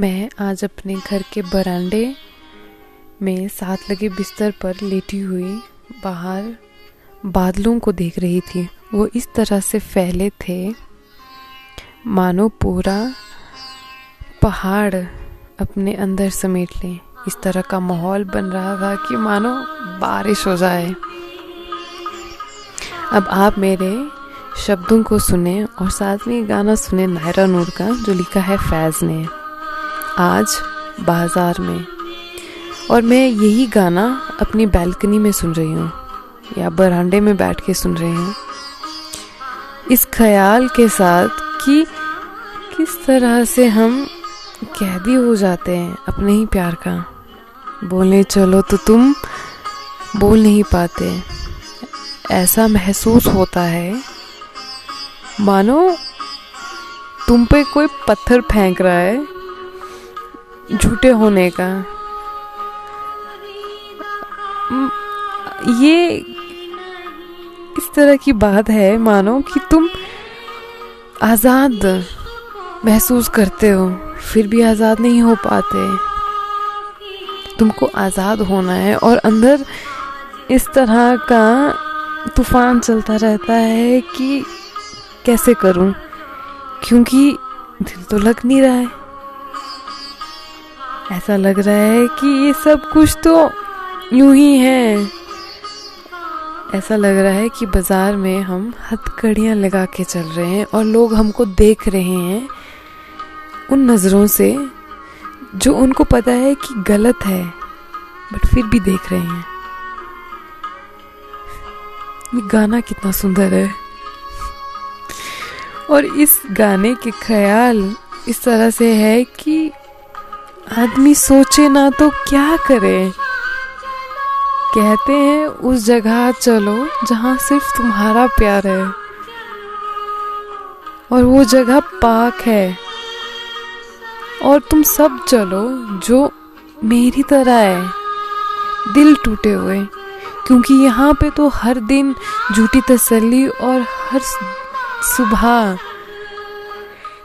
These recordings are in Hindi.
मैं आज अपने घर के बरांडे में साथ लगे बिस्तर पर लेटी हुई बाहर बादलों को देख रही थी। वो इस तरह से फैले थे। मानो पूरा पहाड़ अपने अंदर समेट लें। इस तरह का माहौल बन रहा था कि मानो बारिश हो जाए। अब आप मेरे शब्दों को सुने और साथ में गाना सुने नायरा नूर का, जो लिखा है फैज़ ने। आज बाज़ार में। और मैं यही गाना अपनी बैल्कनी में सुन रही हूँ, या बरांडे में बैठ के सुन रही हूँ। इस ख्याल के साथ कि किस तरह से हम कैदी हो जाते हैं अपने ही प्यार का। बोलने चलो तो तुम बोल नहीं पाते। ऐसा महसूस होता है। मानो तुम पे कोई पत्थर फेंक रहा है। झूठे होने का। ये इस तरह की बात है, मानो कि तुम आज़ाद महसूस करते हो, फिर भी आज़ाद नहीं हो पाते। तुमको आज़ाद होना है और अंदर इस तरह का तूफ़ान चलता रहता है कि कैसे करूँ? क्योंकि दिल तो लग नहीं रहा है। ऐसा लग रहा है कि ये सब कुछ तो यूँ ही है। ऐसा लग रहा है कि बाज़ार में हम हथकड़ियाँ लगा के चल रहे हैं और लोग हमको देख रहे हैं। उन नज़रों से जो उनको पता है कि गलत है, बट फिर भी देख रहे हैं। ये गाना कितना सुंदर है। और इस गाने के ख्याल इस तरह से है कि आदमी सोचे ना तो क्या करे। कहते हैं, उस जगह चलो जहाँ सिर्फ़ तुम्हारा प्यार है। और वो जगह पाक है। और तुम सब चलो जो मेरी तरह है। दिल टूटे हुए, क्योंकि यहाँ पे तो हर दिन झूठी तसल्ली और हर सुबह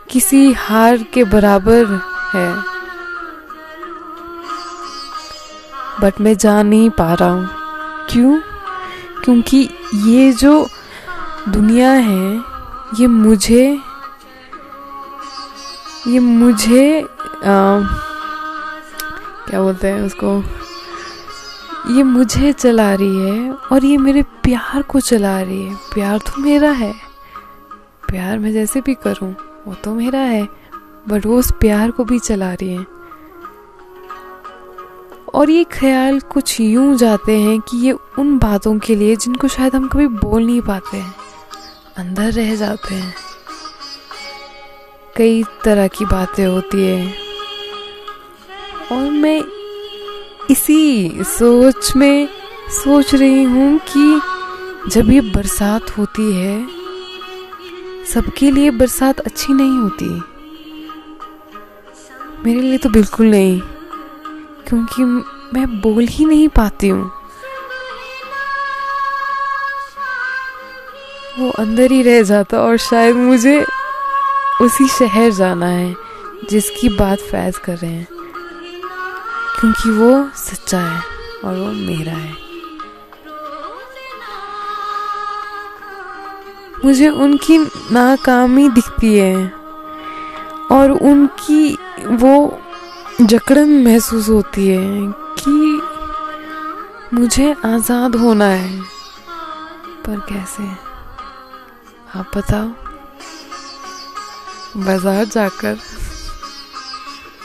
किसी हार के बराबर है। बट मैं जा नहीं पा रहा हूँ। क्यों? क्योंकि ये जो दुनिया है ये मुझे ये मुझे आ, क्या बोलते हैं उसको? ये मुझे चला रही है और ये मेरे प्यार को चला रही है। प्यार तो मेरा है। प्यार मैं जैसे भी करूँ वो तो मेरा है। बट वो उस प्यार को भी चला रही है। और ये ख्याल कुछ यूँ जाते हैं कि ये उन बातों के लिए जिनको शायद हम कभी बोल नहीं पाते हैं। अंदर रह जाते हैं। कई तरह की बातें होती है। और मैं इसी सोच में सोच रही हूँ कि जब ये बरसात होती है, सबके लिए बरसात अच्छी नहीं होती। मेरे लिए तो बिल्कुल नहीं। क्योंकि मैं बोल ही नहीं पाती हूँ। वो अंदर ही रह जाता और शायद मुझे उसी शहर जाना है, जिसकी बात फैज कर रहे हैं। क्योंकि वो सच्चा है और वो मेरा है। मुझे उनकी नाकामी दिखती है और उनकी वो जकड़न महसूस होती है कि मुझे आज़ाद होना है। पर कैसे? आप बताओ। बाज़ार जाकर।